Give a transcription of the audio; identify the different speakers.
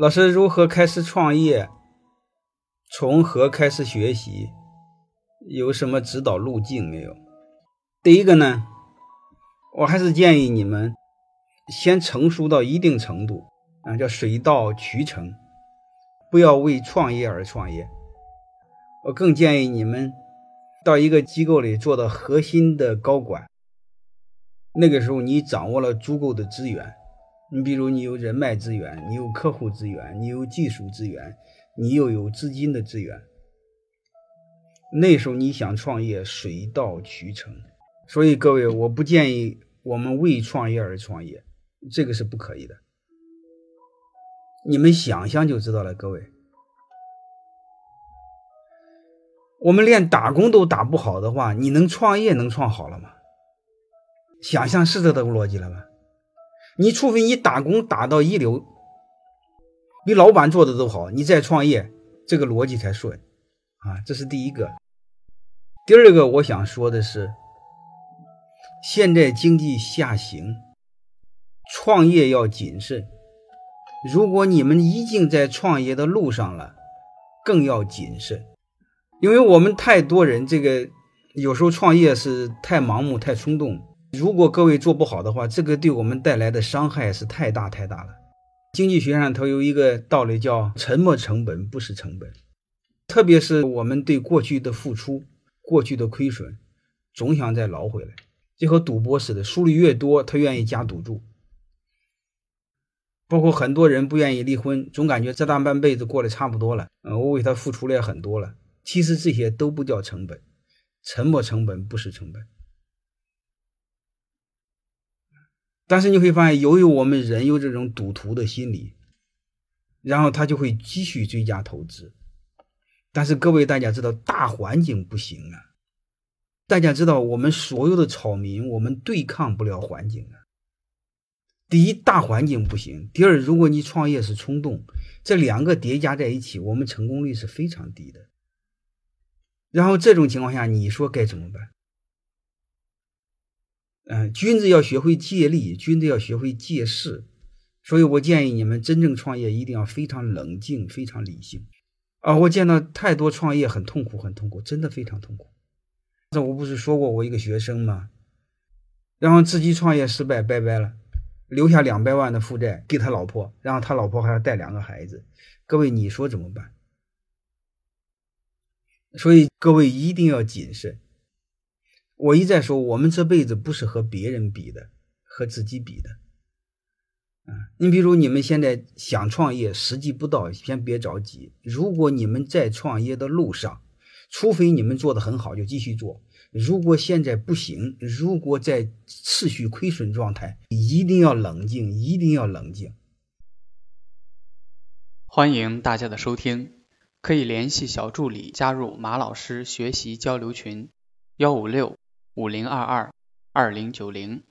Speaker 1: 老师如何开始创业？从何开始学习？有什么指导路径没有？第一个呢，我还是建议你们先成熟到一定程度啊，叫水到渠成，不要为创业而创业。我更建议你们到一个机构里做到核心的高管，那个时候你掌握了足够的资源。你比如你有人脉资源，你有客户资源，你有技术资源，你又有资金的资源，那时候你想创业水到渠成。所以各位，我不建议我们为创业而创业，这个是不可以的。你们想想就知道了，各位。我们连打工都打不好的话，你能创业能创好了吗？想象是这个逻辑了吗？你除非你打工打到一流，比老板做的都好，你再创业，这个逻辑才顺啊！这是第一个。第二个，我想说的是，现在经济下行，创业要谨慎。如果你们已经在创业的路上了，更要谨慎，因为我们太多人这个有时候创业是太盲目、太冲动。如果各位做不好的话，这个对我们带来的伤害是太大太大了。经济学上头有一个道理叫“沉没成本不是成本”，特别是我们对过去的付出、过去的亏损，总想再捞回来，就和赌博似的，输的越多，他愿意加赌注。包括很多人不愿意离婚，总感觉这大半辈子过得差不多了，嗯，我为他付出了很多了。其实这些都不叫成本，沉没成本不是成本。但是你会发现，由于我们人有这种赌徒的心理，然后他就会继续追加投资。但是各位大家知道，大环境不行啊！大家知道，我们所有的草民，我们对抗不了环境啊。第一，大环境不行；第二，如果你创业是冲动，这两个叠加在一起，我们成功率是非常低的。然后这种情况下，你说该怎么办？嗯，君子要学会借力，君子要学会借势，所以我建议你们真正创业一定要非常冷静、非常理性。啊，我见到太多创业很痛苦，很痛苦，真的非常痛苦。这我不是说过我一个学生吗？然后自己创业失败，拜拜了，留下两百万的负债给他老婆，然后他老婆还要带两个孩子。各位，你说怎么办？所以各位一定要谨慎。我一再说，我们这辈子不是和别人比的，和自己比的。啊，你比如你们现在想创业，时机不到，先别着急。如果你们在创业的路上，除非你们做的很好，就继续做。如果现在不行，如果在持续亏损状态，一定要冷静，一定要冷静。
Speaker 2: 欢迎大家的收听，可以联系小助理加入马老师学习交流群：幺五六。五零二二二零九零。